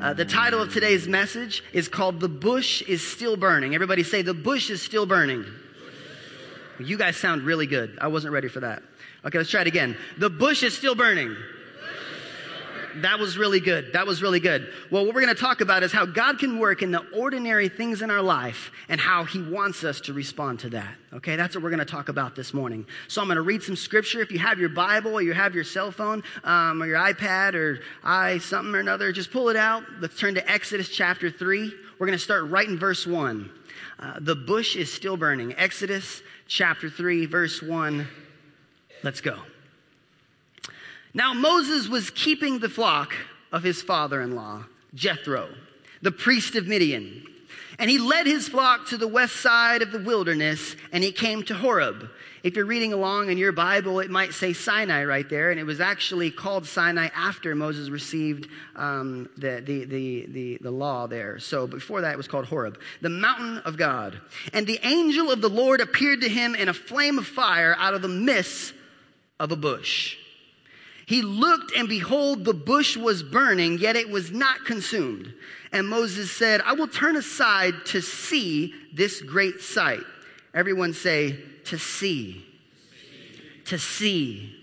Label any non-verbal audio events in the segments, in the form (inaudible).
Uh, the title of today's message is called The Bush is Still Burning. Everybody say, The bush is still burning. You guys sound really good. I wasn't ready for that. Okay, let's try it again. The bush is still burning. That was really good. That was really good. Well, what we're going to talk about is how God can work in the ordinary things in our life and how He wants us to respond to that. Okay, that's what we're going to talk about this morning. So I'm going to read some scripture. If you have your Bible or you have your cell phone um, or your iPad or i something or another, just pull it out. Let's turn to Exodus chapter 3. We're going to start right in verse 1. Uh, the bush is still burning. Exodus chapter 3, verse 1. Let's go. Now Moses was keeping the flock of his father in law, Jethro, the priest of Midian. And he led his flock to the west side of the wilderness, and he came to Horeb. If you're reading along in your Bible, it might say Sinai right there, and it was actually called Sinai after Moses received um, the, the, the, the, the law there. So before that, it was called Horeb, the mountain of God. And the angel of the Lord appeared to him in a flame of fire out of the midst of a bush. He looked and behold, the bush was burning, yet it was not consumed. And Moses said, I will turn aside to see this great sight. Everyone say, to see. To see.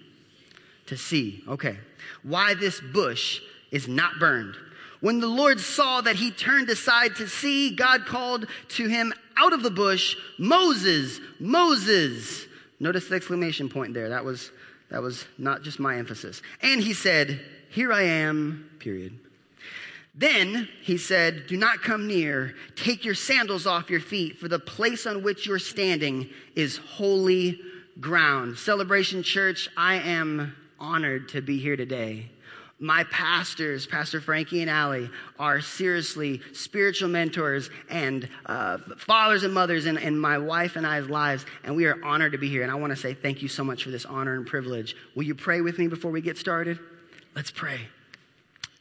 To see. Okay. Why this bush is not burned. When the Lord saw that he turned aside to see, God called to him out of the bush, Moses, Moses. Notice the exclamation point there. That was that was not just my emphasis. And he said, Here I am, period. Then he said, Do not come near. Take your sandals off your feet, for the place on which you're standing is holy ground. Celebration Church, I am honored to be here today my pastors, Pastor Frankie and Allie, are seriously spiritual mentors and uh, fathers and mothers in, in my wife and I's lives, and we are honored to be here. And I want to say thank you so much for this honor and privilege. Will you pray with me before we get started? Let's pray.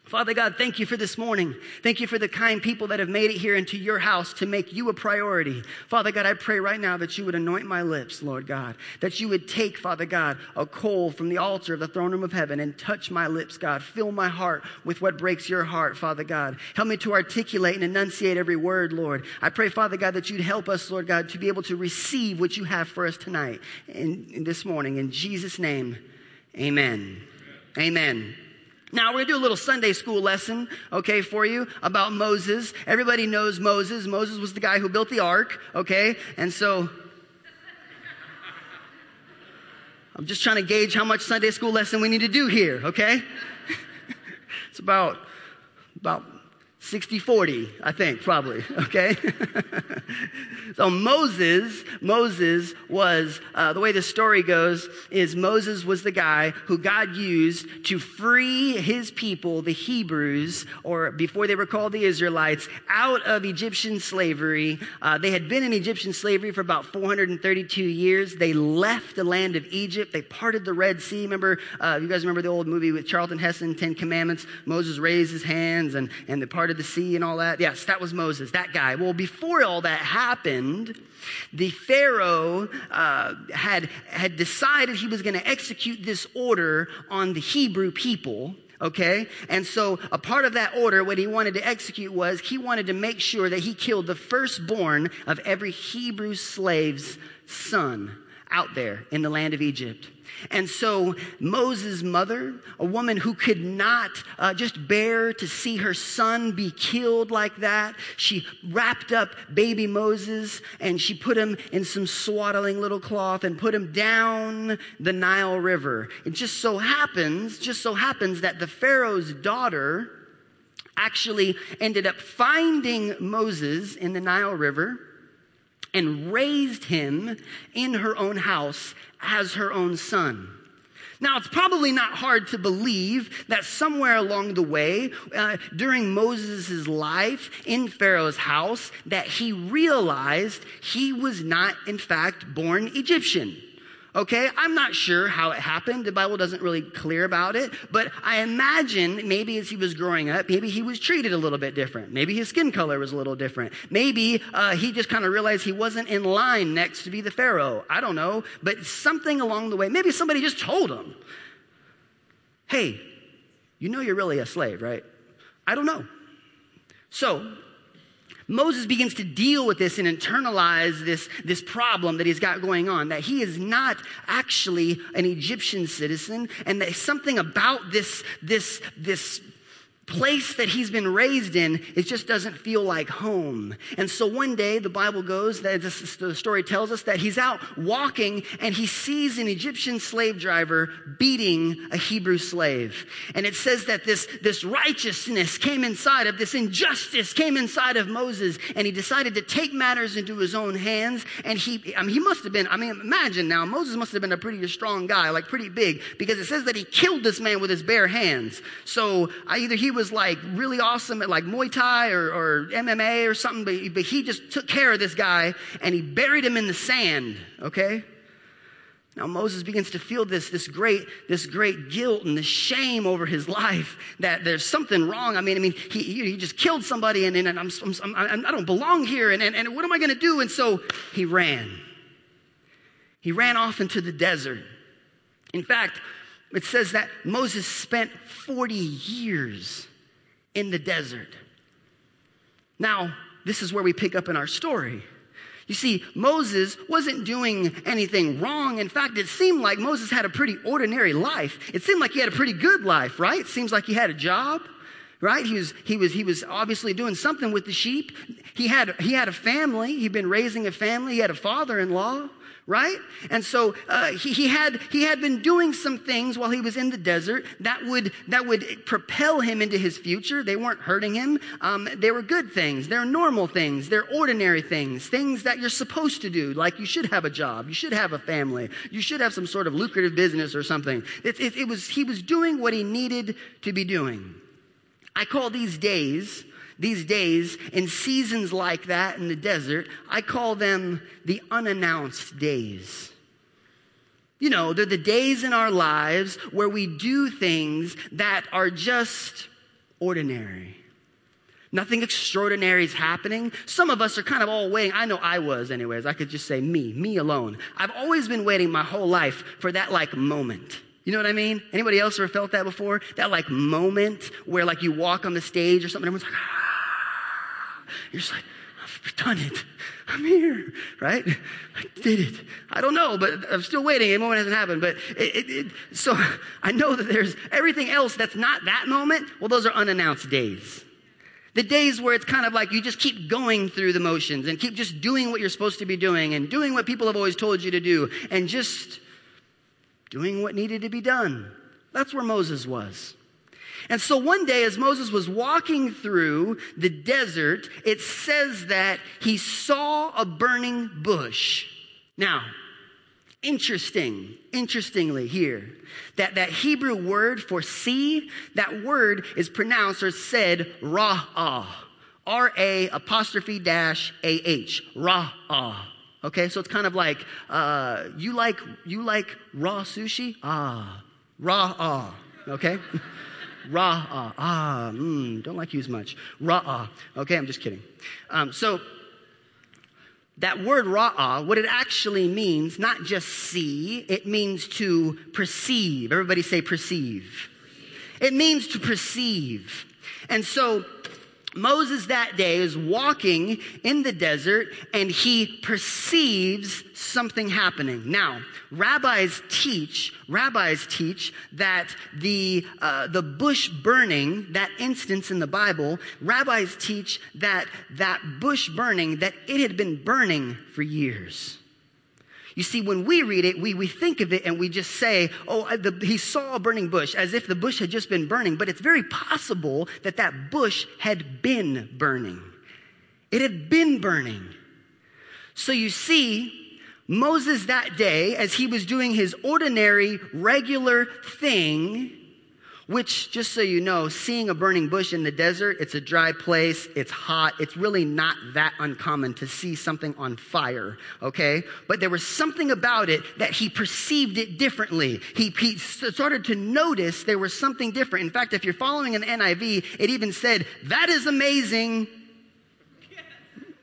Father God, thank you for this morning. Thank you for the kind people that have made it here into your house to make you a priority. Father God, I pray right now that you would anoint my lips, Lord God. That you would take, Father God, a coal from the altar of the throne room of heaven and touch my lips, God. Fill my heart with what breaks your heart, Father God. Help me to articulate and enunciate every word, Lord. I pray, Father God, that you'd help us, Lord God, to be able to receive what you have for us tonight and this morning. In Jesus' name, amen. Amen. Now, we're going to do a little Sunday school lesson, okay, for you about Moses. Everybody knows Moses. Moses was the guy who built the ark, okay? And so, I'm just trying to gauge how much Sunday school lesson we need to do here, okay? (laughs) it's about, about 60 40, I think, probably, (laughs) okay? (laughs) so Moses, Moses was, uh, the way the story goes is Moses was the guy who God used to free his people, the Hebrews, or before they were called the Israelites, out of Egyptian slavery. Uh, they had been in Egyptian slavery for about 432 years. They left the land of Egypt. They parted the Red Sea. Remember, uh, you guys remember the old movie with Charlton Heston, Ten Commandments? Moses raised his hands and, and they parted the sea and all that. Yes, that was Moses, that guy. Well, before all that happened, the Pharaoh uh, had, had decided he was going to execute this order on the Hebrew people. Okay? And so a part of that order, what he wanted to execute was he wanted to make sure that he killed the firstborn of every Hebrew slave's son out there in the land of Egypt. And so Moses' mother, a woman who could not uh, just bear to see her son be killed like that, she wrapped up baby Moses and she put him in some swaddling little cloth and put him down the Nile River. It just so happens, just so happens that the Pharaoh's daughter actually ended up finding Moses in the Nile River and raised him in her own house as her own son. Now, it's probably not hard to believe that somewhere along the way, uh, during Moses' life in Pharaoh's house, that he realized he was not, in fact, born Egyptian. Okay, I'm not sure how it happened. The Bible doesn't really clear about it, but I imagine maybe as he was growing up, maybe he was treated a little bit different. Maybe his skin color was a little different. Maybe uh, he just kind of realized he wasn't in line next to be the Pharaoh. I don't know, but something along the way, maybe somebody just told him, "Hey, you know you're really a slave, right?" I don't know. So, Moses begins to deal with this and internalize this, this problem that he's got going on, that he is not actually an Egyptian citizen, and that something about this, this, this place that he's been raised in, it just doesn't feel like home. And so one day, the Bible goes, that the story tells us that he's out walking and he sees an Egyptian slave driver beating a Hebrew slave. And it says that this, this righteousness came inside of, this injustice came inside of Moses, and he decided to take matters into his own hands. And he, I mean, he must have been, I mean, imagine now, Moses must have been a pretty strong guy, like pretty big, because it says that he killed this man with his bare hands. So either he was like really awesome at like Muay Thai or, or MMA or something, but, but he just took care of this guy and he buried him in the sand, okay? Now Moses begins to feel this, this great, this great guilt and the shame over his life that there's something wrong. I mean, I mean, he, he just killed somebody and, and I'm, I'm, I'm, I do not belong here and, and, and what am I going to do? And so he ran. He ran off into the desert. In fact, it says that Moses spent 40 years in the desert. Now, this is where we pick up in our story. You see, Moses wasn't doing anything wrong. In fact, it seemed like Moses had a pretty ordinary life. It seemed like he had a pretty good life, right? It seems like he had a job, right? He was, he was, he was obviously doing something with the sheep. He had, he had a family. He'd been raising a family. He had a father-in-law right? And so uh, he, he, had, he had been doing some things while he was in the desert that would, that would propel him into his future. They weren't hurting him. Um, they were good things. They're normal things. They're ordinary things. Things that you're supposed to do. Like you should have a job. You should have a family. You should have some sort of lucrative business or something. It, it, it was, he was doing what he needed to be doing. I call these days these days, in seasons like that in the desert, I call them the unannounced days. You know, they're the days in our lives where we do things that are just ordinary. Nothing extraordinary is happening. Some of us are kind of all waiting. I know I was, anyways. I could just say me, me alone. I've always been waiting my whole life for that like moment. You know what I mean? Anybody else ever felt that before? That like moment where like you walk on the stage or something, everyone's like, ah you're just like, I've done it. I'm here, right? I did it. I don't know, but I'm still waiting. A moment hasn't happened. But it, it, it, so (laughs) I know that there's everything else that's not that moment. Well, those are unannounced days. The days where it's kind of like you just keep going through the motions and keep just doing what you're supposed to be doing and doing what people have always told you to do and just doing what needed to be done. That's where Moses was. And so one day, as Moses was walking through the desert, it says that he saw a burning bush. Now, interesting, interestingly here, that that Hebrew word for see, that word is pronounced or said ra'ah. R-A apostrophe dash A-H. Ra'ah. Okay, so it's kind of like, uh, you like, you like raw sushi? Ah. raw ah. Okay? (laughs) Ra'ah. Ah, ah. mm, don't like you as much. Raw ah. Okay, I'm just kidding. Um, so, that word ra'ah, what it actually means, not just see, it means to perceive. Everybody say perceive. It means to perceive. And so, Moses that day is walking in the desert and he perceives something happening. Now, rabbis teach, rabbis teach that the, uh, the bush burning, that instance in the Bible, rabbis teach that that bush burning, that it had been burning for years. You see, when we read it, we, we think of it and we just say, oh, the, he saw a burning bush, as if the bush had just been burning. But it's very possible that that bush had been burning. It had been burning. So you see, Moses that day, as he was doing his ordinary, regular thing, which, just so you know, seeing a burning bush in the desert, it's a dry place, it's hot, it's really not that uncommon to see something on fire, okay? But there was something about it that he perceived it differently. He, he started to notice there was something different. In fact, if you're following an NIV, it even said, That is amazing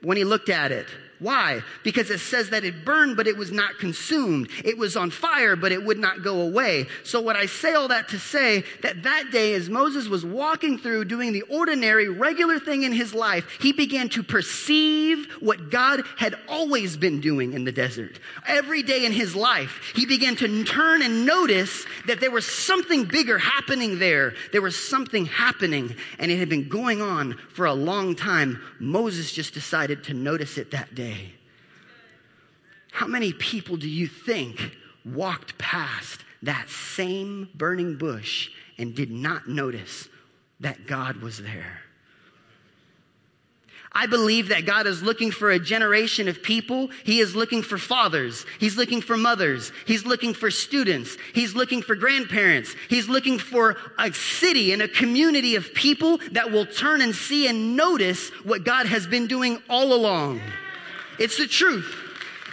when he looked at it. Why? Because it says that it burned, but it was not consumed. It was on fire, but it would not go away. So what I say all that to say that that day as Moses was walking through doing the ordinary, regular thing in his life, he began to perceive what God had always been doing in the desert. Every day in his life, he began to turn and notice that there was something bigger happening there. There was something happening and it had been going on for a long time. Moses just decided to notice it that day. How many people do you think walked past that same burning bush and did not notice that God was there? I believe that God is looking for a generation of people. He is looking for fathers. He's looking for mothers. He's looking for students. He's looking for grandparents. He's looking for a city and a community of people that will turn and see and notice what God has been doing all along. It's the truth.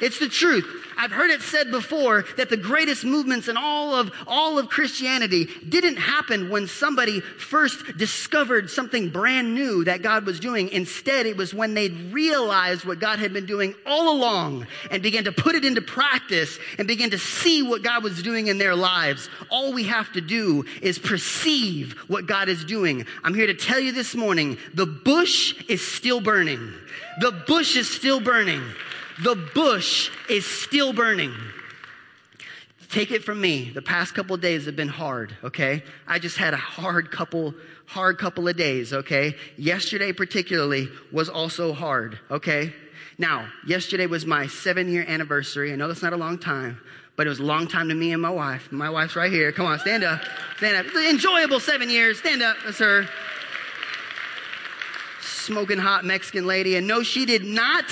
It's the truth. I've heard it said before that the greatest movements in all of, all of Christianity didn't happen when somebody first discovered something brand new that God was doing. Instead, it was when they realized what God had been doing all along and began to put it into practice and began to see what God was doing in their lives. All we have to do is perceive what God is doing. I'm here to tell you this morning, the bush is still burning. The bush is still burning the bush is still burning. Take it from me. The past couple days have been hard, okay? I just had a hard couple, hard couple of days, okay? Yesterday particularly was also hard, okay? Now, yesterday was my seven year anniversary. I know that's not a long time, but it was a long time to me and my wife. My wife's right here. Come on, stand up. Stand up. Enjoyable seven years. Stand up, sir. Smoking hot Mexican lady. And no, she did not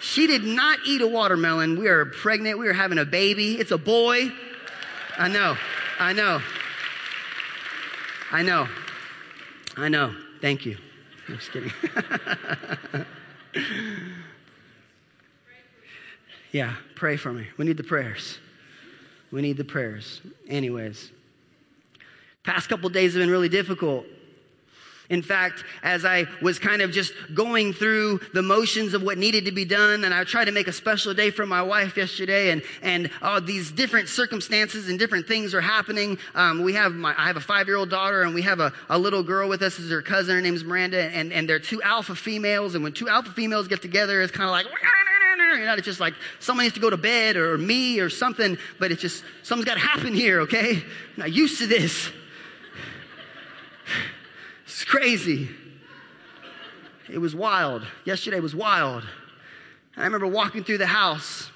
she did not eat a watermelon. We are pregnant. We are having a baby. It's a boy. I know. I know. I know. I know. Thank you. I'm just kidding. (laughs) yeah, pray for me. We need the prayers. We need the prayers. Anyways, past couple days have been really difficult. In fact, as I was kind of just going through the motions of what needed to be done, and I tried to make a special day for my wife yesterday, and and uh, these different circumstances and different things are happening. Um, we have my, I have a five year old daughter, and we have a, a little girl with us as her cousin. Her name's Miranda, and and they're two alpha females, and when two alpha females get together, it's kind of like. You know, it's just like someone needs to go to bed or me or something, but it's just something's got to happen here, okay? I'm not used to this. It's crazy. It was wild. Yesterday was wild. I remember walking through the house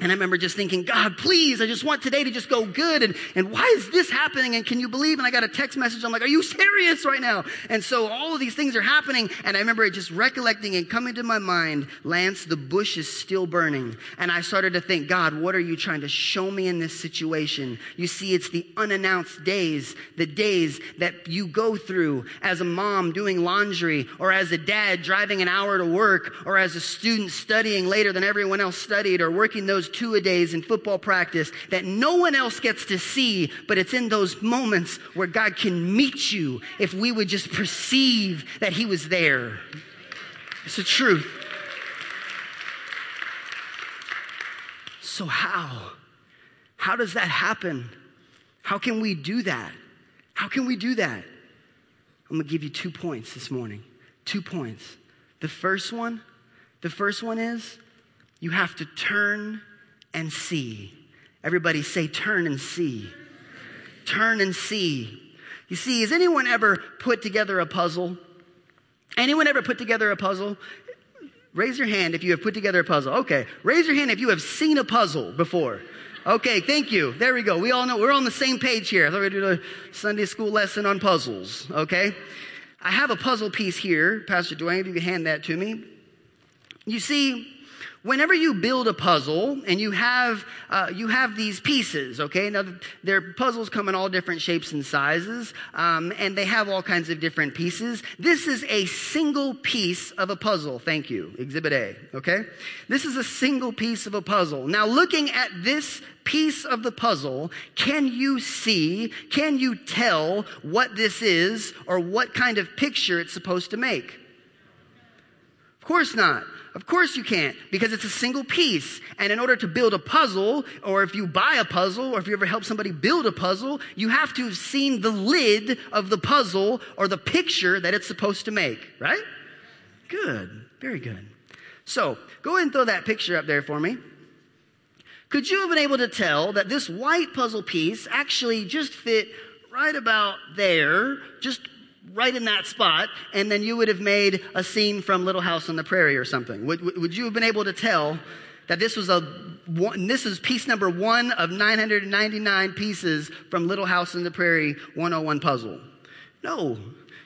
and I remember just thinking, God, please, I just want today to just go good. And, and why is this happening? And can you believe? And I got a text message. I'm like, are you serious right now? And so all of these things are happening. And I remember just recollecting and coming to my mind, Lance, the bush is still burning. And I started to think, God, what are you trying to show me in this situation? You see, it's the unannounced days, the days that you go through as a mom doing laundry or as a dad driving an hour to work or as a student studying later than everyone else studied or working those those two a days in football practice that no one else gets to see, but it's in those moments where God can meet you if we would just perceive that He was there. It's the truth. So, how? How does that happen? How can we do that? How can we do that? I'm going to give you two points this morning. Two points. The first one, the first one is you have to turn and see. Everybody say, turn and see. Turn and see. You see, has anyone ever put together a puzzle? Anyone ever put together a puzzle? Raise your hand if you have put together a puzzle. Okay. Raise your hand if you have seen a puzzle before. Okay, thank you. There we go. We all know we're on the same page here. I thought we do a Sunday school lesson on puzzles. Okay. I have a puzzle piece here. Pastor Dwayne, if you could hand that to me. You see, whenever you build a puzzle and you have uh, you have these pieces okay? Now their puzzles come in all different shapes and sizes um, and they have all kinds of different pieces. This is a single piece of a puzzle. Thank you. Exhibit a okay? This is a single piece of a puzzle. Now looking at this piece of the puzzle can you see can you tell what this is or what kind of picture it's supposed to make? Of course not. Of course you can't because it's a single piece. And in order to build a puzzle, or if you buy a puzzle, or if you ever help somebody build a puzzle, you have to have seen the lid of the puzzle or the picture that it's supposed to make, right? Good. Very good. So go ahead and throw that picture up there for me. Could you have been able to tell that this white puzzle piece actually just fit right about there, just right in that spot, and then you would have made a scene from Little House on the Prairie or something? Would, would you have been able to tell that this was a one, this is piece number one of 999 pieces from Little House on the Prairie 101 puzzle? No,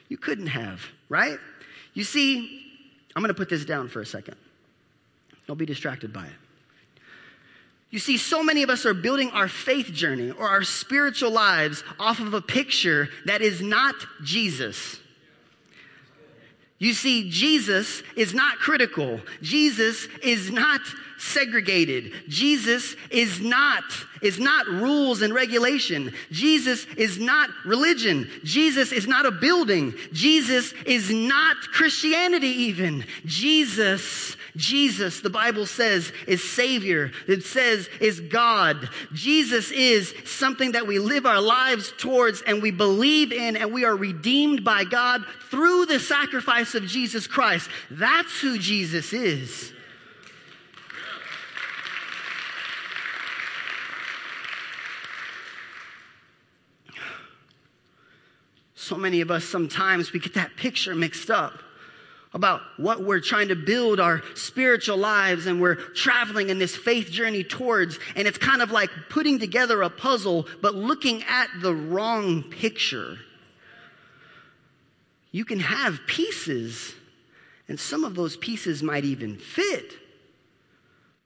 you couldn't have, right? You see, I'm going to put this down for a second. Don't be distracted by it. You see, so many of us are building our faith journey or our spiritual lives off of a picture that is not Jesus. You see, Jesus is not critical. Jesus is not segregated. Jesus is not, is not rules and regulation. Jesus is not religion. Jesus is not a building. Jesus is not Christianity even. Jesus Jesus, the Bible says, is Savior. It says is God. Jesus is something that we live our lives towards and we believe in and we are redeemed by God through the sacrifice of Jesus Christ. That's who Jesus is. So many of us sometimes we get that picture mixed up about what we're trying to build our spiritual lives and we're traveling in this faith journey towards. And it's kind of like putting together a puzzle, but looking at the wrong picture. You can have pieces, and some of those pieces might even fit,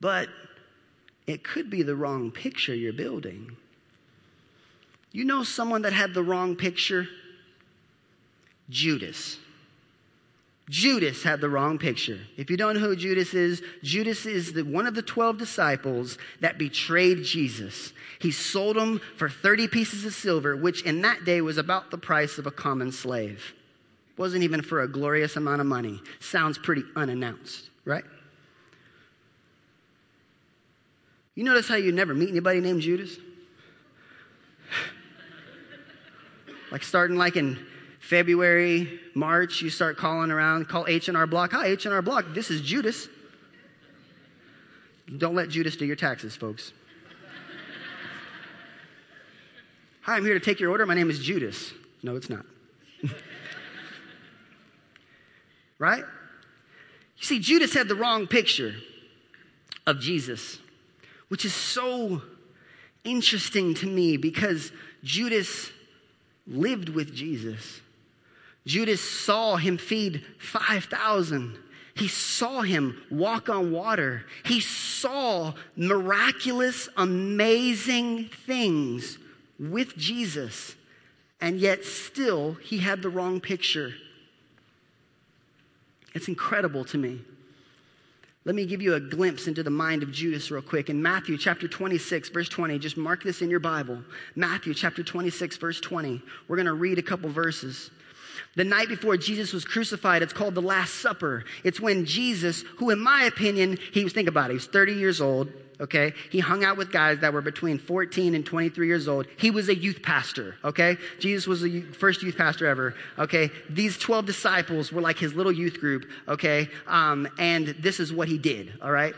but it could be the wrong picture you're building. You know someone that had the wrong picture? Judas. Judas had the wrong picture. If you don't know who Judas is, Judas is the, one of the 12 disciples that betrayed Jesus. He sold him for 30 pieces of silver, which in that day was about the price of a common slave. Wasn't even for a glorious amount of money. Sounds pretty unannounced, right? You notice how you never meet anybody named Judas? (laughs) like starting like in February, March, you start calling around, call H&R Block. Hi, H&R Block, this is Judas. Don't let Judas do your taxes, folks. (laughs) Hi, I'm here to take your order. My name is Judas. No, it's not. (laughs) right? You see, Judas had the wrong picture of Jesus, which is so interesting to me because Judas lived with Jesus. Judas saw him feed 5,000. He saw him walk on water. He saw miraculous, amazing things with Jesus. And yet, still, he had the wrong picture. It's incredible to me. Let me give you a glimpse into the mind of Judas, real quick. In Matthew chapter 26, verse 20, just mark this in your Bible. Matthew chapter 26, verse 20. We're going to read a couple verses. The night before Jesus was crucified, it's called the Last Supper. It's when Jesus, who in my opinion, he was, think about it, he was 30 years old, okay? He hung out with guys that were between 14 and 23 years old. He was a youth pastor, okay? Jesus was the first youth pastor ever, okay? These 12 disciples were like his little youth group, okay? Um, and this is what he did, all right?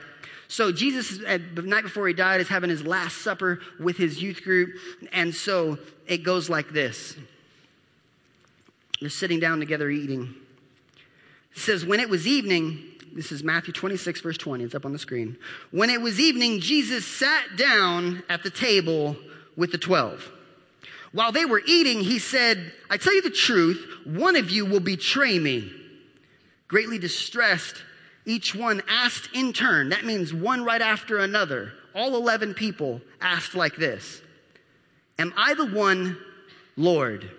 So Jesus, the night before he died, is having his last supper with his youth group. And so it goes like this. They're sitting down together eating. It says, When it was evening, this is Matthew 26, verse 20. It's up on the screen. When it was evening, Jesus sat down at the table with the twelve. While they were eating, he said, I tell you the truth, one of you will betray me. Greatly distressed, each one asked in turn. That means one right after another. All 11 people asked like this Am I the one, Lord?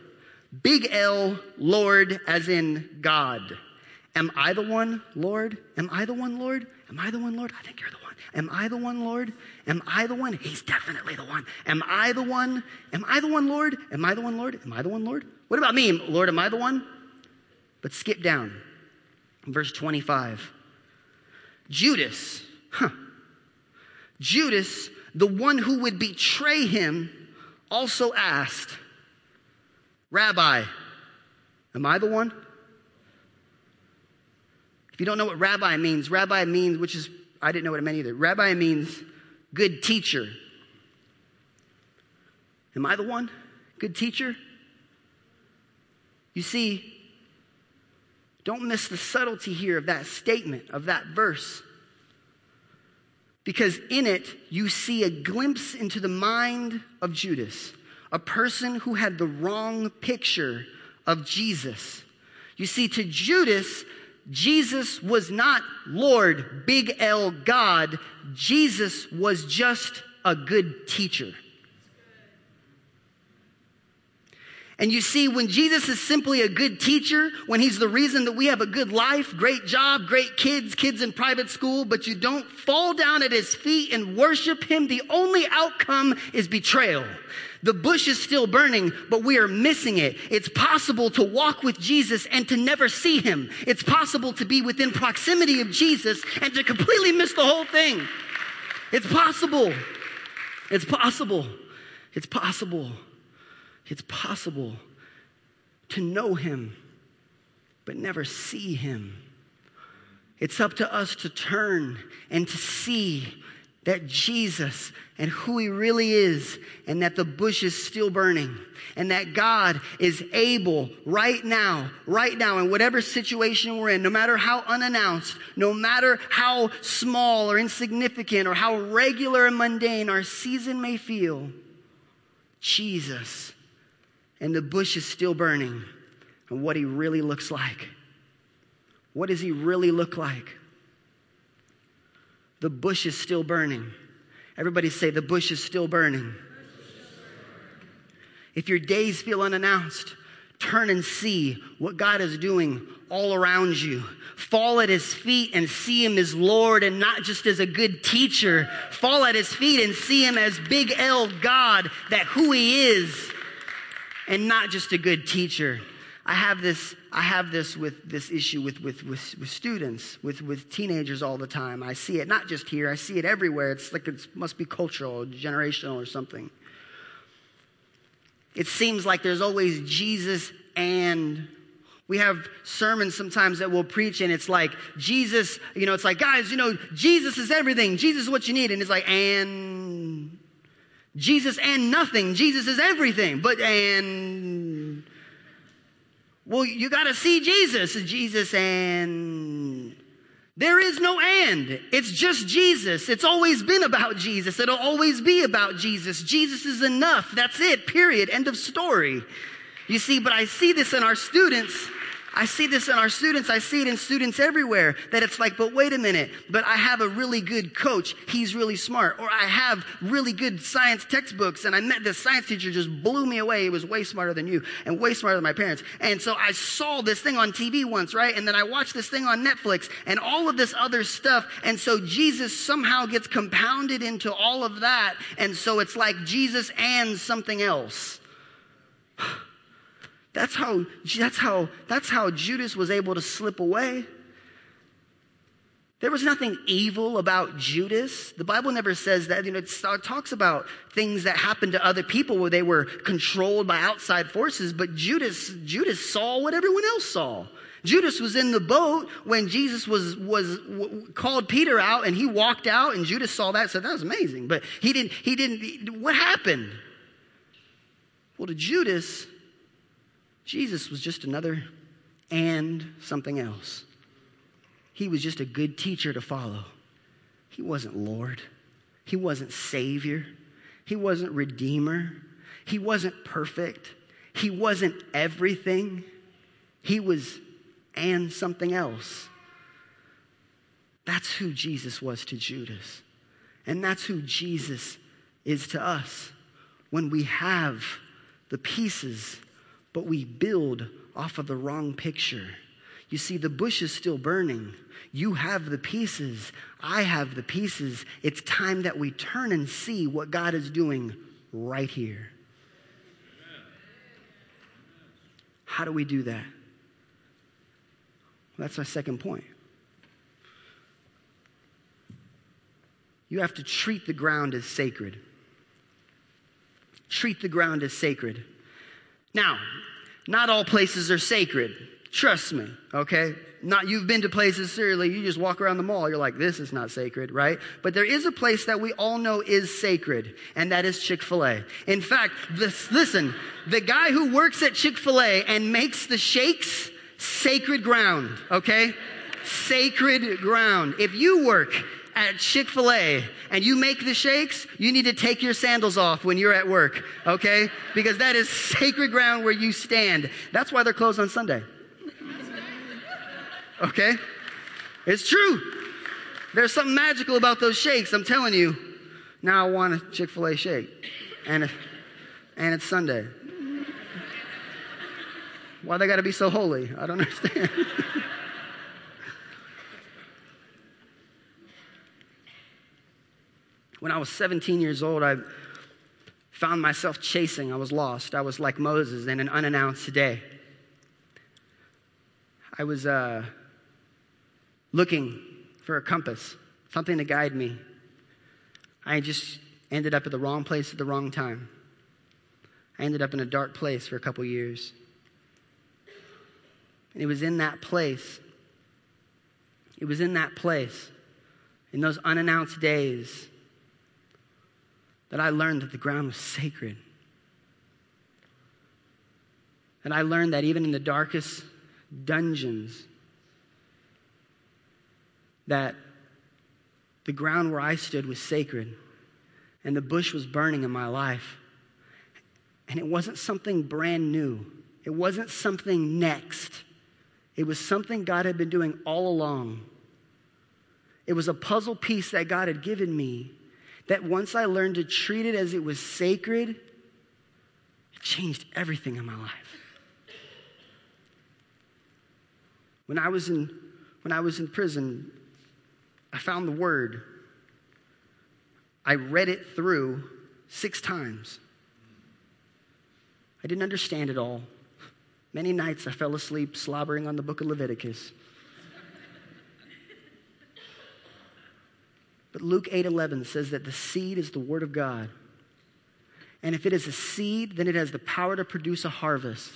Big L, Lord, as in God. Am I the one, Lord? Am I the one, Lord? Am I the one, Lord? I think you're the one. Am I the one, Lord? Am I the one? He's definitely the one. Am I the one? Am I the one, Lord? Am I the one, Lord? Am I the one, Lord? What about me, Lord? Am I the one? But skip down. Verse 25. Judas, huh. Judas, the one who would betray him, also asked, Rabbi, am I the one? If you don't know what rabbi means, rabbi means, which is, I didn't know what it meant either. Rabbi means good teacher. Am I the one? Good teacher? You see, don't miss the subtlety here of that statement, of that verse. Because in it, you see a glimpse into the mind of Judas, a person who had the wrong picture of Jesus. You see, to Judas, Jesus was not Lord, big L God. Jesus was just a good teacher. And you see, when Jesus is simply a good teacher, when he's the reason that we have a good life, great job, great kids, kids in private school, but you don't fall down at his feet and worship him, the only outcome is betrayal. The bush is still burning, but we are missing it. It's possible to walk with Jesus and to never see him. It's possible to be within proximity of Jesus and to completely miss the whole thing. It's possible. It's possible. It's possible. It's possible to know him, but never see him. It's up to us to turn and to see that Jesus and who he really is, and that the bush is still burning, and that God is able right now, right now, in whatever situation we're in, no matter how unannounced, no matter how small or insignificant or how regular and mundane our season may feel, Jesus and the bush is still burning, and what he really looks like. What does he really look like? The bush is still burning. Everybody say, The bush is still burning. If your days feel unannounced, turn and see what God is doing all around you. Fall at his feet and see him as Lord and not just as a good teacher. Fall at his feet and see him as big L God, that who he is and not just a good teacher. I have this, I have this with this issue with, with, with, with, students, with, with teenagers all the time. I see it not just here, I see it everywhere. It's like it must be cultural, generational, or something. It seems like there's always Jesus and we have sermons sometimes that we'll preach, and it's like, Jesus, you know, it's like, guys, you know, Jesus is everything. Jesus is what you need. And it's like, and Jesus and nothing. Jesus is everything. But, and, well, you got to see Jesus. Jesus and. There is no and. It's just Jesus. It's always been about Jesus. It'll always be about Jesus. Jesus is enough. That's it. Period. End of story. You see, but I see this in our students I see this in our students. I see it in students everywhere that it's like, but wait a minute, but I have a really good coach. He's really smart. Or I have really good science textbooks and I met this science teacher just blew me away. He was way smarter than you and way smarter than my parents. And so I saw this thing on TV once, right? And then I watched this thing on Netflix and all of this other stuff. And so Jesus somehow gets compounded into all of that. And so it's like Jesus and something else. That's how, that's how, that's how Judas was able to slip away. There was nothing evil about Judas. The Bible never says that. You know, it talks about things that happened to other people where they were controlled by outside forces, but Judas, Judas saw what everyone else saw. Judas was in the boat when Jesus was, was w- called Peter out and he walked out and Judas saw that said, that was amazing. But he didn't, he didn't, what happened? Well, to Judas, Jesus was just another and something else. He was just a good teacher to follow. He wasn't Lord. He wasn't Savior. He wasn't Redeemer. He wasn't perfect. He wasn't everything. He was and something else. That's who Jesus was to Judas. And that's who Jesus is to us when we have the pieces but we build off of the wrong picture. You see, the bush is still burning. You have the pieces. I have the pieces. It's time that we turn and see what God is doing right here. How do we do that? Well, that's my second point. You have to treat the ground as sacred. Treat the ground as sacred. Now, not all places are sacred. Trust me, okay? Not you've been to places seriously, you just walk around the mall, you're like, this is not sacred, right? But there is a place that we all know is sacred, and that is Chick-fil-A. In fact, this, listen, the guy who works at Chick-fil-A and makes the shakes, sacred ground, okay? Sacred ground. If you work at Chick fil A and you make the shakes, you need to take your sandals off when you're at work, okay? Because that is sacred ground where you stand. That's why they're closed on Sunday. Okay? It's true. There's something magical about those shakes, I'm telling you. Now I want a Chick fil A shake. And, and it's Sunday. Why they got to be so holy? I don't (laughs) understand. When I was 17 years old, I found myself chasing. I was lost. I was like Moses in an unannounced day. I was uh, looking for a compass, something to guide me. I just ended up at the wrong place at the wrong time. I ended up in a dark place for a couple years. And it was in that place, it was in that place, in those unannounced days, that I learned that the ground was sacred. And I learned that even in the darkest dungeons, that the ground where I stood was sacred and the bush was burning in my life. And it wasn't something brand new, it wasn't something next. It was something God had been doing all along. It was a puzzle piece that God had given me that once I learned to treat it as it was sacred, it changed everything in my life. When I was in, when I was in prison, I found the word. I read it through six times. I didn't understand it all. Many nights I fell asleep slobbering on the book of Leviticus. But Luke 8:11 says that the seed is the word of God. And if it is a seed, then it has the power to produce a harvest.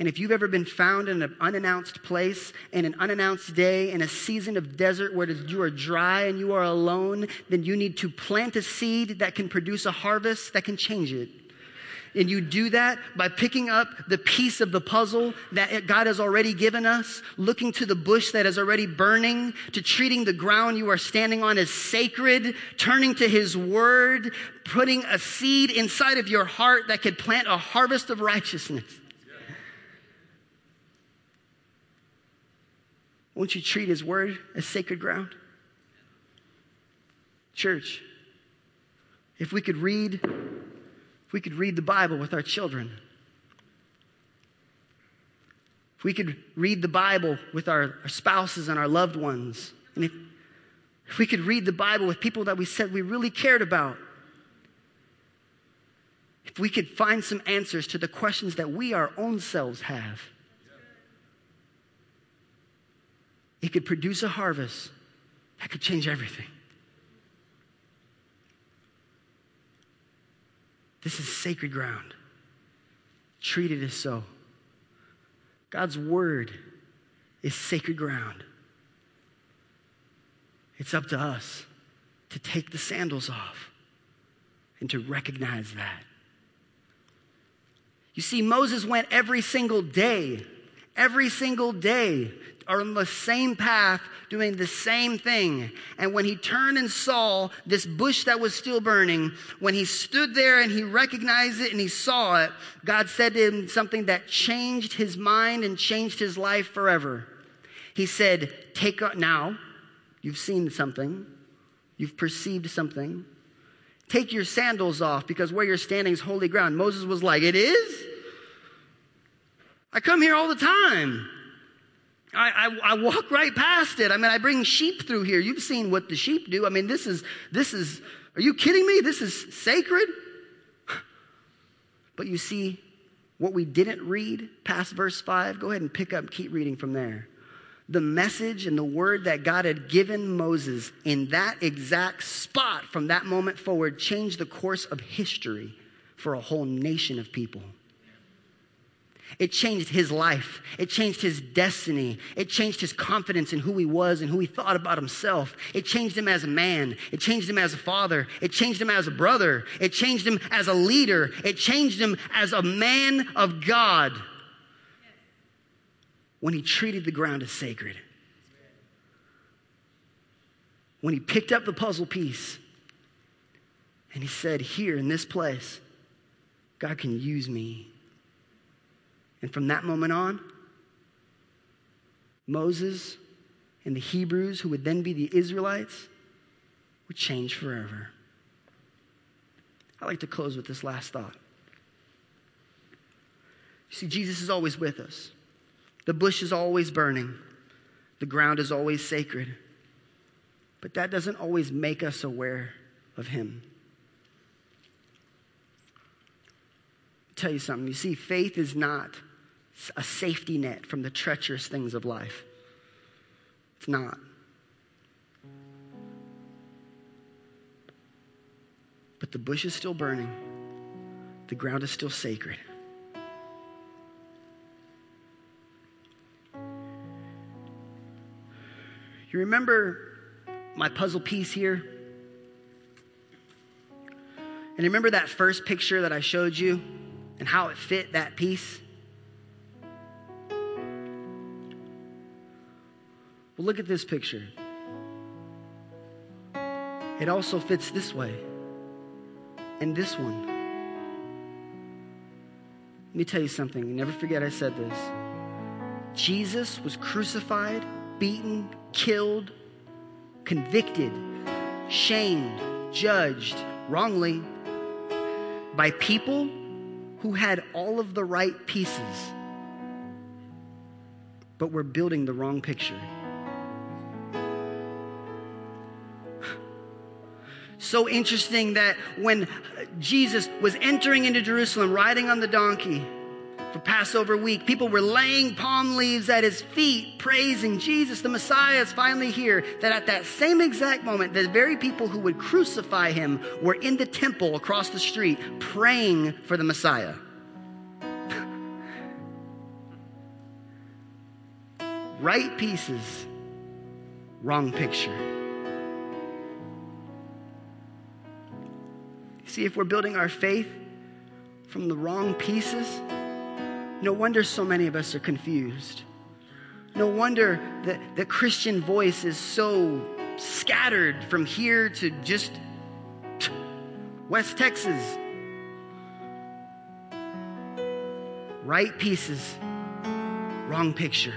And if you've ever been found in an unannounced place, in an unannounced day, in a season of desert where you are dry and you are alone, then you need to plant a seed that can produce a harvest that can change it. And you do that by picking up the piece of the puzzle that God has already given us, looking to the bush that is already burning, to treating the ground you are standing on as sacred, turning to His Word, putting a seed inside of your heart that could plant a harvest of righteousness. Won't you treat His word as sacred ground? Church, if we could read, if we could read the Bible with our children, if we could read the Bible with our, our spouses and our loved ones, and if, if we could read the Bible with people that we said we really cared about, if we could find some answers to the questions that we our own selves have. it could produce a harvest that could change everything. This is sacred ground. Treat it as so. God's word is sacred ground. It's up to us to take the sandals off and to recognize that. You see, Moses went every single day, every single day are on the same path doing the same thing. And when he turned and saw this bush that was still burning, when he stood there and he recognized it and he saw it, God said to him something that changed his mind and changed his life forever. He said, Take up now, you've seen something, you've perceived something. Take your sandals off because where you're standing is holy ground. Moses was like, It is? I come here all the time. I, I, I, walk right past it. I mean, I bring sheep through here. You've seen what the sheep do. I mean, this is, this is, are you kidding me? This is sacred. But you see, what we didn't read past verse 5, go ahead and pick up, keep reading from there. the message and the word that God had given Moses in that exact spot from that moment forward changed the course of history for a whole nation of people. It changed his life. It changed his destiny. It changed his confidence in who he was and who he thought about himself. It changed him as a man. It changed him as a father. It changed him as a brother. It changed him as a leader. It changed him as a man of God when he treated the ground as sacred. When he picked up the puzzle piece and he said, Here in this place, God can use me. And from that moment on, Moses and the Hebrews, who would then be the Israelites, would change forever. I'd like to close with this last thought. You see, Jesus is always with us. The bush is always burning, the ground is always sacred. But that doesn't always make us aware of Him. I'll tell you something. You see, faith is not a safety net from the treacherous things of life. It's not. But the bush is still burning, the ground is still sacred. You remember my puzzle piece here? And remember that first picture that I showed you and how it fit that piece? Well, look at this picture. It also fits this way and this one. Let me tell you something. You never forget I said this. Jesus was crucified, beaten, killed, convicted, shamed, judged wrongly by people who had all of the right pieces, but were building the wrong picture. So interesting that when Jesus was entering into Jerusalem riding on the donkey, for Passover week. People were laying palm leaves at his feet, praising Jesus, the Messiah is finally here. That at that same exact moment, the very people who would crucify him were in the temple across the street praying for the Messiah. (laughs) right pieces, wrong picture. See, if we're building our faith from the wrong pieces, no wonder so many of us are confused. No wonder that the Christian voice is so scattered from here to just West Texas. Right pieces, wrong picture.